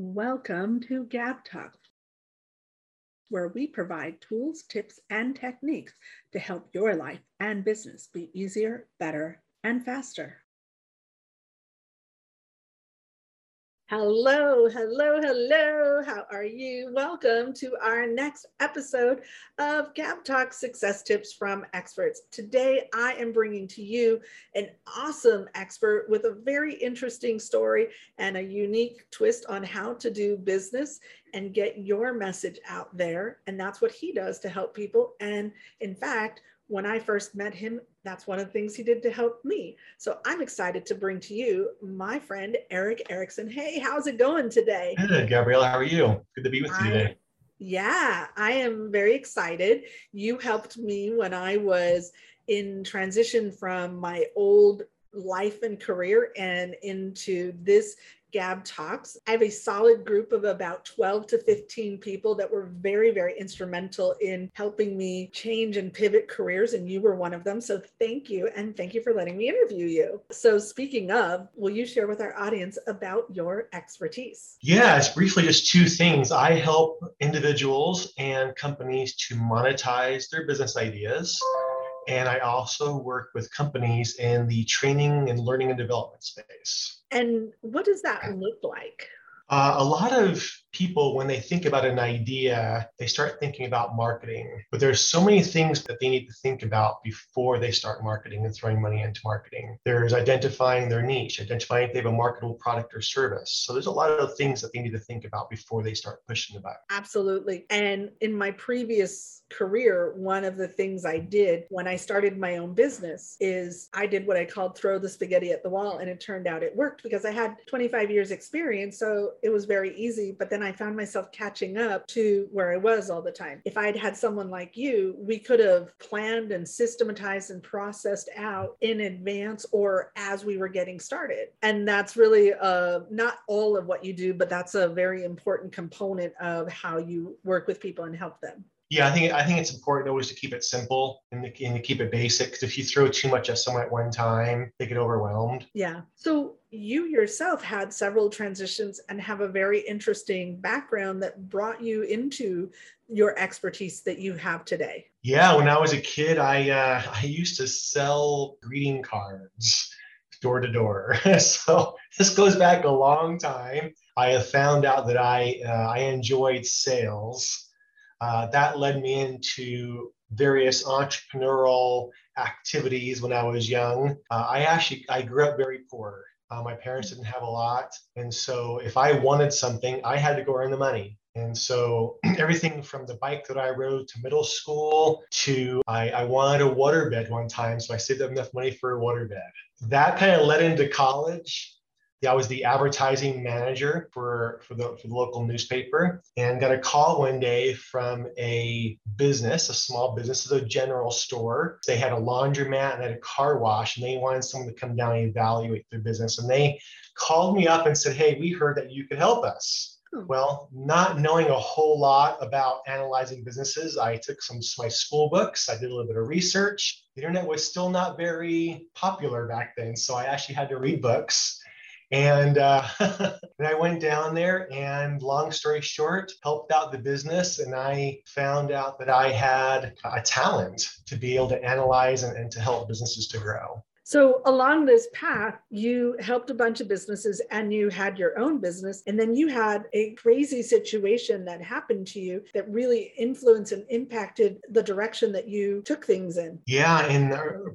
Welcome to Gab Talk, where we provide tools, tips, and techniques to help your life and business be easier, better, and faster. Hello, hello, hello. How are you? Welcome to our next episode of Gab Talk Success Tips from Experts. Today, I am bringing to you an awesome expert with a very interesting story and a unique twist on how to do business and get your message out there. And that's what he does to help people. And in fact, when I first met him, that's one of the things he did to help me. So I'm excited to bring to you my friend Eric Erickson. Hey, how's it going today? Good, Gabriella. How are you? Good to be with you today. Yeah, I am very excited. You helped me when I was in transition from my old life and career and into this Gab Talks. I have a solid group of about 12 to 15 people that were very, very instrumental in helping me change and pivot careers, and you were one of them. So thank you, and thank you for letting me interview you. So, speaking of, will you share with our audience about your expertise? Yes, briefly, just two things. I help individuals and companies to monetize their business ideas. And I also work with companies in the training and learning and development space. And what does that look like? Uh, a lot of people when they think about an idea they start thinking about marketing. But there's so many things that they need to think about before they start marketing and throwing money into marketing. There's identifying their niche identifying if they have a marketable product or service. So there's a lot of things that they need to think about before they start pushing the button. Absolutely. And in my previous career one of the things i did when i started my own business is i did what i called throw the spaghetti at the wall and it turned out it worked because i had 25 years experience so it was very easy. But then then I found myself catching up to where I was all the time. If I'd had someone like you, we could have planned and systematized and processed out in advance or as we were getting started. And that's really uh, not all of what you do, but that's a very important component of how you work with people and help them. Yeah, I think I think it's important always to keep it simple and to, and to keep it basic. Because if you throw too much at someone at one time, they get overwhelmed. Yeah. So you yourself had several transitions and have a very interesting background that brought you into your expertise that you have today. Yeah, when I was a kid, I uh, I used to sell greeting cards door to door. so this goes back a long time. I have found out that I uh, I enjoyed sales uh, that led me into various entrepreneurial activities when I was young. Uh, I actually I grew up very poor. Uh, my parents didn't have a lot, and so if I wanted something, I had to go earn the money. And so everything from the bike that I rode to middle school to I, I wanted a waterbed one time, so I saved up enough money for a waterbed. That kind of led into college I was the advertising manager for, for, the, for the local newspaper and got a call one day from a business, a small business, a general store. They had a laundromat and had a car wash, and they wanted someone to come down and evaluate their business. And they called me up and said, Hey, we heard that you could help us. Hmm. Well, not knowing a whole lot about analyzing businesses, I took some my school books. I did a little bit of research. The internet was still not very popular back then, so I actually had to read books. And, uh, and I went down there and long story short, helped out the business. And I found out that I had a talent to be able to analyze and, and to help businesses to grow. So, along this path, you helped a bunch of businesses and you had your own business. And then you had a crazy situation that happened to you that really influenced and impacted the direction that you took things in. Yeah. In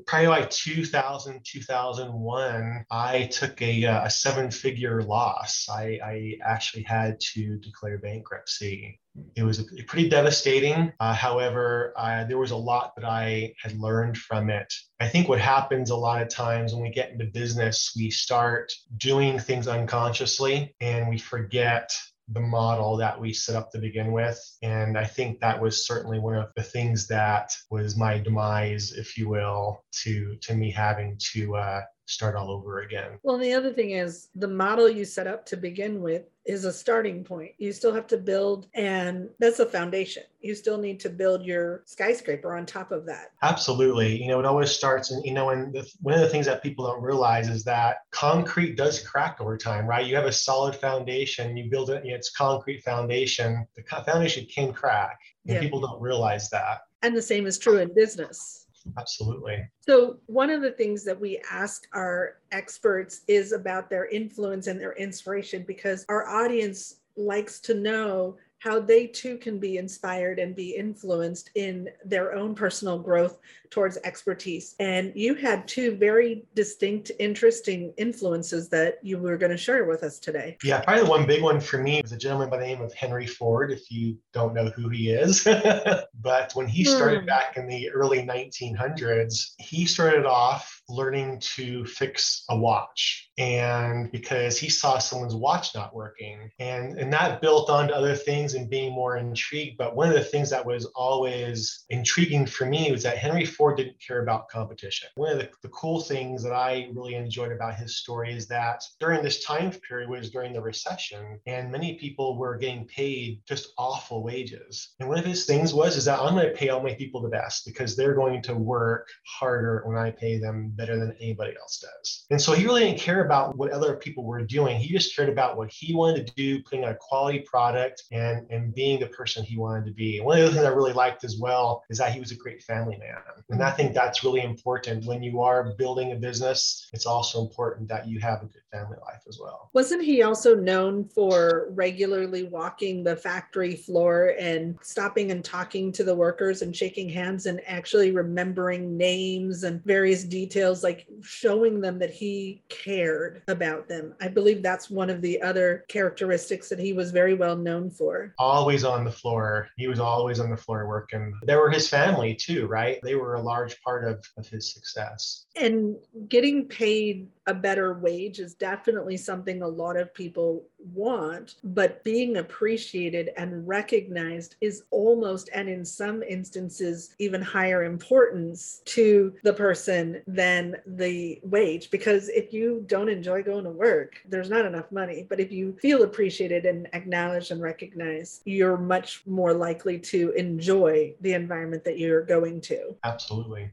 probably like 2000, 2001, I took a, uh, a seven figure loss. I, I actually had to declare bankruptcy. It was pretty devastating. Uh, however, uh, there was a lot that I had learned from it. I think what happens a lot of times when we get into business, we start doing things unconsciously and we forget the model that we set up to begin with. And I think that was certainly one of the things that was my demise, if you will, to to me having to uh, start all over again. Well, the other thing is the model you set up to begin with is a starting point. You still have to build, and that's a foundation. You still need to build your skyscraper on top of that. Absolutely. You know, it always starts, and you know, and the, one of the things that people don't realize is that concrete does crack over time, right? You have a solid foundation, you build it, it's concrete foundation. The foundation can crack, and yeah. people don't realize that. And the same is true in business Absolutely. So, one of the things that we ask our experts is about their influence and their inspiration because our audience likes to know how they too can be inspired and be influenced in their own personal growth towards expertise. And you had two very distinct, interesting influences that you were going to share with us today. Yeah, probably the one big one for me was a gentleman by the name of Henry Ford, if you don't know who he is. but when he started hmm. back in the early 1900s, he started off learning to fix a watch and because he saw someone's watch not working and and that built on to other things and being more intrigued but one of the things that was always intriguing for me was that henry ford didn't care about competition one of the, the cool things that i really enjoyed about his story is that during this time period was during the recession and many people were getting paid just awful wages and one of his things was is that i'm going to pay all my people the best because they're going to work harder when i pay them better than anybody else does and so he really didn't care about what other people were doing. He just cared about what he wanted to do, putting out a quality product and, and being the person he wanted to be. One of the things I really liked as well is that he was a great family man. And I think that's really important. When you are building a business, it's also important that you have a good family life as well. Wasn't he also known for regularly walking the factory floor and stopping and talking to the workers and shaking hands and actually remembering names and various details, like showing them that he cared about them. I believe that's one of the other characteristics that he was very well known for. Always on the floor. He was always on the floor working. There were his family too, right? They were a large part of, of his success. And getting paid a better wage is definitely something a lot of people want, but being appreciated and recognized is almost, and in some instances, even higher importance to the person than the wage. Because if you don't enjoy going to work, there's not enough money. But if you feel appreciated and acknowledged and recognized, you're much more likely to enjoy the environment that you're going to. Absolutely.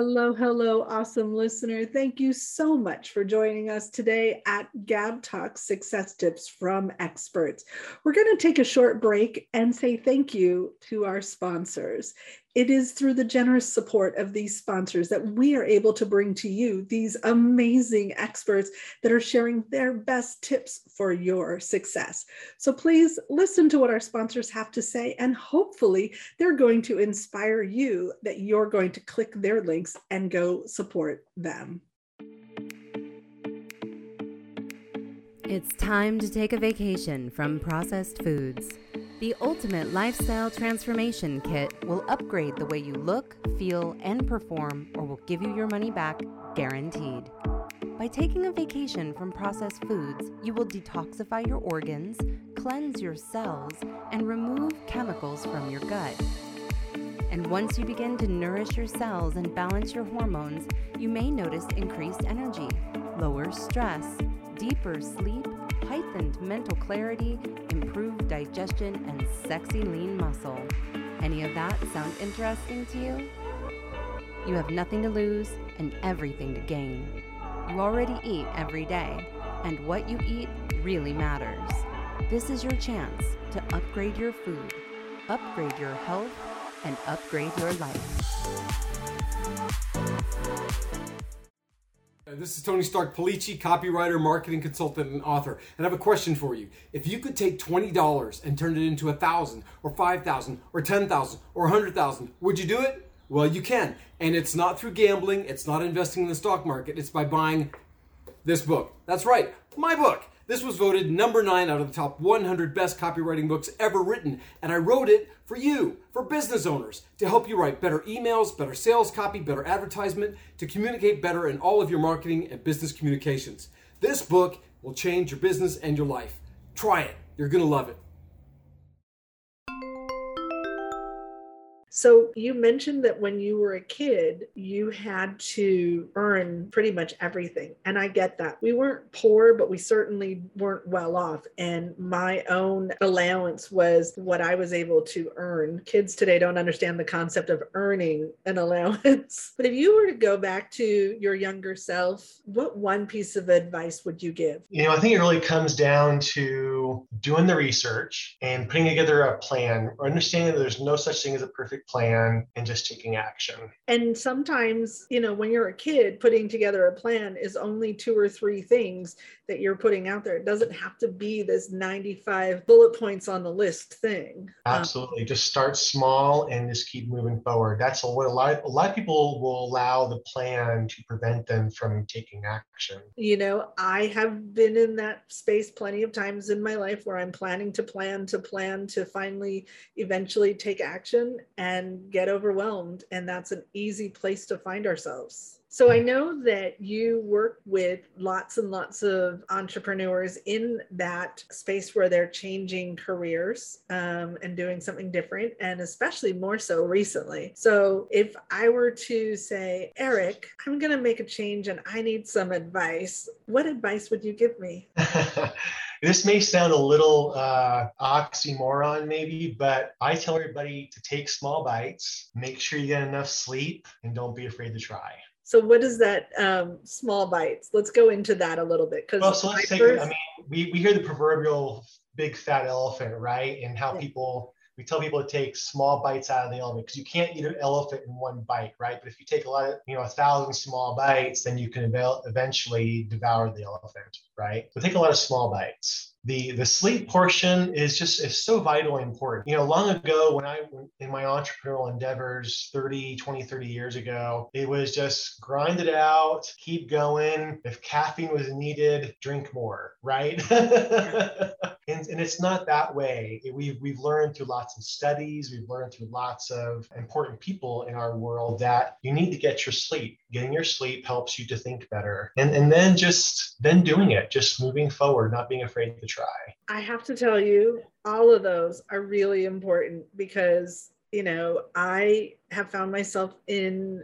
Hello, hello, awesome listener. Thank you so much for joining us today at Gab Talk Success Tips from Experts. We're going to take a short break and say thank you to our sponsors. It is through the generous support of these sponsors that we are able to bring to you these amazing experts that are sharing their best tips for your success. So please listen to what our sponsors have to say, and hopefully, they're going to inspire you that you're going to click their links and go support them. It's time to take a vacation from processed foods. The Ultimate Lifestyle Transformation Kit will upgrade the way you look, feel, and perform, or will give you your money back guaranteed. By taking a vacation from processed foods, you will detoxify your organs, cleanse your cells, and remove chemicals from your gut. And once you begin to nourish your cells and balance your hormones, you may notice increased energy, lower stress, deeper sleep, heightened mental clarity, improved digestion, and sexy lean muscle. Any of that sound interesting to you? You have nothing to lose and everything to gain. You already eat every day, and what you eat really matters. This is your chance to upgrade your food, upgrade your health, and upgrade your life. This is Tony Stark Policci, copywriter, marketing consultant, and author. And I have a question for you. If you could take $20 and turn it into a thousand or five thousand or ten thousand or a hundred thousand, would you do it? Well, you can. And it's not through gambling, it's not investing in the stock market, it's by buying this book. That's right, my book. This was voted number nine out of the top 100 best copywriting books ever written, and I wrote it for you, for business owners, to help you write better emails, better sales copy, better advertisement, to communicate better in all of your marketing and business communications. This book will change your business and your life. Try it, you're gonna love it. So you mentioned that when you were a kid, you had to earn pretty much everything. And I get that. We weren't poor, but we certainly weren't well off. And my own allowance was what I was able to earn. Kids today don't understand the concept of earning an allowance. but if you were to go back to your younger self, what one piece of advice would you give? You know, I think it really comes down to doing the research and putting together a plan, or understanding that there's no such thing as a perfect plan and just taking action. And sometimes, you know, when you're a kid, putting together a plan is only two or three things that you're putting out there. It doesn't have to be this 95 bullet points on the list thing. Um, Absolutely. Um, just start small and just keep moving forward. That's what a lot, a lot of people will allow the plan to prevent them from taking action. You know, I have been in that space plenty of times in my life where I'm planning to plan to plan to finally eventually take action and get overwhelmed. And that's an easy place to find ourselves. So I know that you work with lots and lots of entrepreneurs in that space where they're changing careers um, and doing something different, and especially more so recently. So if I were to say, Eric, I'm going to make a change and I need some advice, what advice would you give me? this may sound a little uh, oxymoron, maybe, but I tell everybody to take small bites, make sure you get enough sleep, and don't be afraid to try. So what is that um, small bites? Let's go into that a little bit. Because well, so let's take. First... I mean, we, we hear the proverbial big fat elephant, right? And how yeah. people we tell people to take small bites out of the elephant because you can't eat an elephant in one bite, right? But if you take a lot of, you know, a thousand small bites, then you can eventually devour the elephant, right? So take a lot of small bites the the sleep portion is just is so vitally important. You know long ago when i in my entrepreneurial endeavors 30 20 30 years ago it was just grind it out keep going. If caffeine was needed drink more right? And, and it's not that way. We've we've learned through lots of studies we've learned through lots of important people in our world that you need to get your sleep. Getting your sleep helps you to think better and and then just then doing it just moving forward not being afraid to try. I have to tell you all of those are really important because you know i have found myself in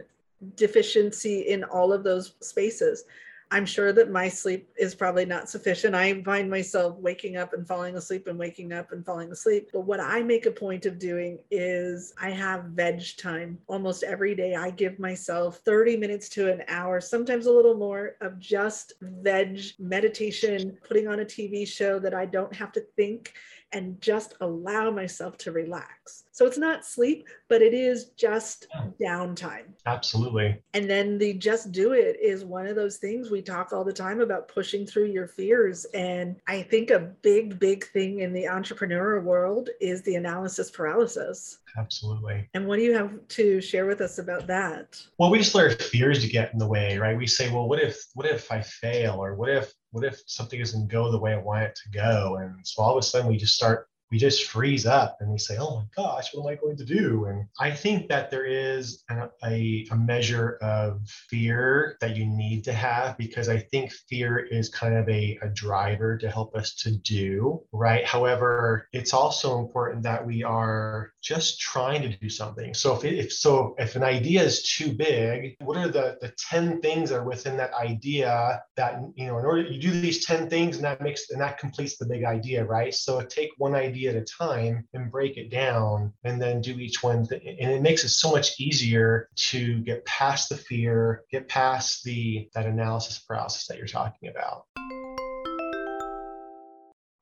deficiency in all of those spaces I'm sure that my sleep is probably not sufficient. I find myself waking up and falling asleep and waking up and falling asleep. But what I make a point of doing is I have veg time almost every day. I give myself 30 minutes to an hour, sometimes a little more, of just veg meditation, putting on a TV show that I don't have to think and just allow myself to relax. So it's not sleep, but it is just downtime. Absolutely. And then the just do it is one of those things we talk all the time about pushing through your fears. And I think a big, big thing in the entrepreneurial world is the analysis paralysis. Absolutely. And what do you have to share with us about that? Well, we just let our fears to get in the way, right? We say, well, what if, what if I fail? Or what if, what if something doesn't go the way I want it to go? And so all of a sudden we just start we just freeze up and we say, oh my gosh, what am I going to do? And I think that there is a, a, a, measure of fear that you need to have because I think fear is kind of a, a driver to help us to do, right? However, it's also important that we are just trying to do something. So if, if so, if an idea is too big, what are the, the 10 things that are within that idea that, you know, in order you do these 10 things and that makes, and that completes the big idea, right? So take one idea idea at a time and break it down and then do each one. Th- and it makes it so much easier to get past the fear, get past the that analysis process that you're talking about.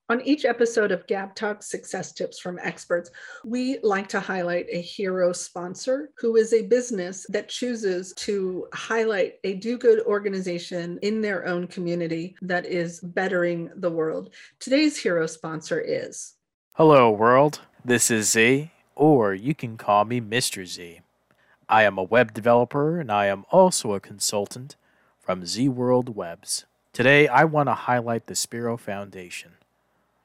On each episode of Gab Talk Success Tips from Experts, we like to highlight a hero sponsor who is a business that chooses to highlight a do good organization in their own community that is bettering the world. Today's hero sponsor is Hello, world. This is Z, or you can call me Mr. Z. I am a web developer and I am also a consultant from Z World Webs. Today, I want to highlight the Spero Foundation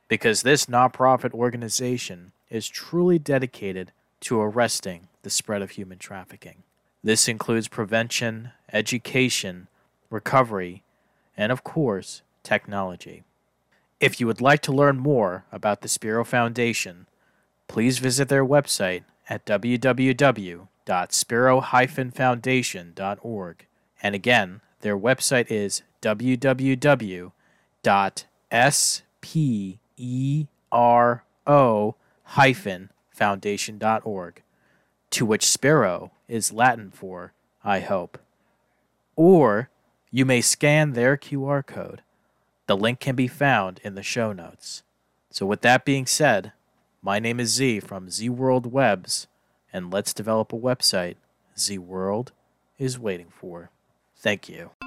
because this nonprofit organization is truly dedicated to arresting the spread of human trafficking. This includes prevention, education, recovery, and of course, technology. If you would like to learn more about the Spero Foundation, please visit their website at www.spero-foundation.org. And again, their website is www.spero-foundation.org, to which sparrow is Latin for I hope. Or you may scan their QR code. The link can be found in the show notes. So, with that being said, my name is Z from Z World Webs, and let's develop a website Z World is waiting for. Thank you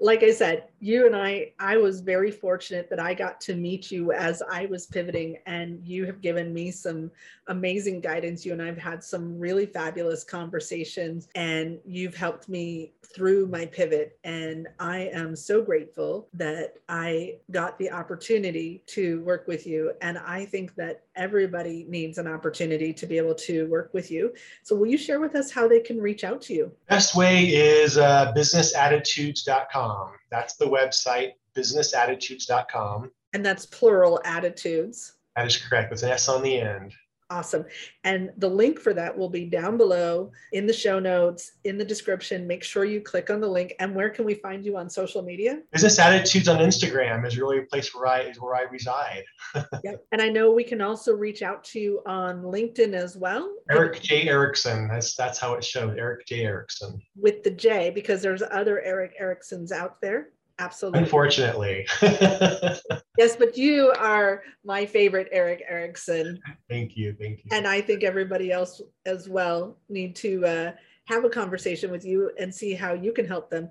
like I said, you and I, I was very fortunate that I got to meet you as I was pivoting, and you have given me some amazing guidance. You and I've had some really fabulous conversations, and you've helped me through my pivot. And I am so grateful that I got the opportunity to work with you. And I think that everybody needs an opportunity to be able to work with you. So, will you share with us how they can reach out to you? Best way is uh, businessattitudes.com that's the website, businessattitudes.com. And that's plural attitudes. That is correct. With an S on the end. Awesome. And the link for that will be down below in the show notes, in the description. Make sure you click on the link. And where can we find you on social media? Business Attitudes on Instagram is really a place where I is where I reside. yep. And I know we can also reach out to you on LinkedIn as well. Eric J. Erickson. That's that's how it shows. Eric J. Erickson. With the J, because there's other Eric Ericksons out there. Absolutely. Unfortunately. yes, but you are my favorite Eric Erickson. Thank you. Thank you. And I think everybody else as well need to uh, have a conversation with you and see how you can help them.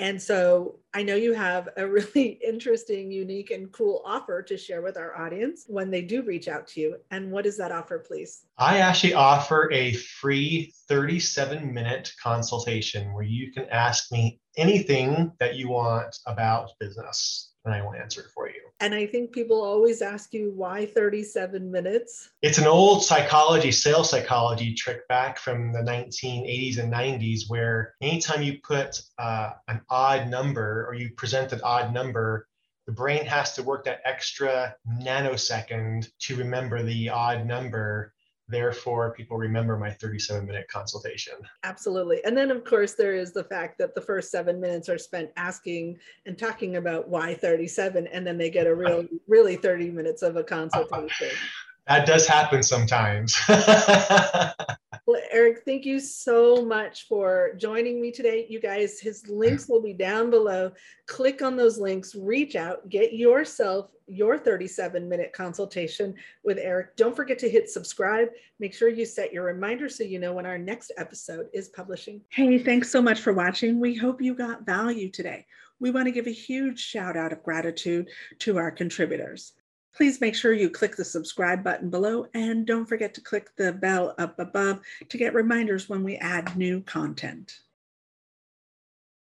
And so I know you have a really interesting, unique, and cool offer to share with our audience when they do reach out to you. And what is that offer, please? I actually offer a free 37 minute consultation where you can ask me anything that you want about business and I will answer it for you. And I think people always ask you why 37 minutes? It's an old psychology, sales psychology trick back from the 1980s and 90s, where anytime you put uh, an odd number or you present an odd number, the brain has to work that extra nanosecond to remember the odd number therefore people remember my 37 minute consultation. Absolutely. And then of course there is the fact that the first seven minutes are spent asking and talking about why 37 and then they get a real really 30 minutes of a consultation. That does happen sometimes Well, Eric, thank you so much for joining me today. You guys, his links will be down below. Click on those links, reach out, get yourself your 37 minute consultation with Eric. Don't forget to hit subscribe. Make sure you set your reminder so you know when our next episode is publishing. Hey, thanks so much for watching. We hope you got value today. We want to give a huge shout out of gratitude to our contributors. Please make sure you click the subscribe button below and don't forget to click the bell up above to get reminders when we add new content.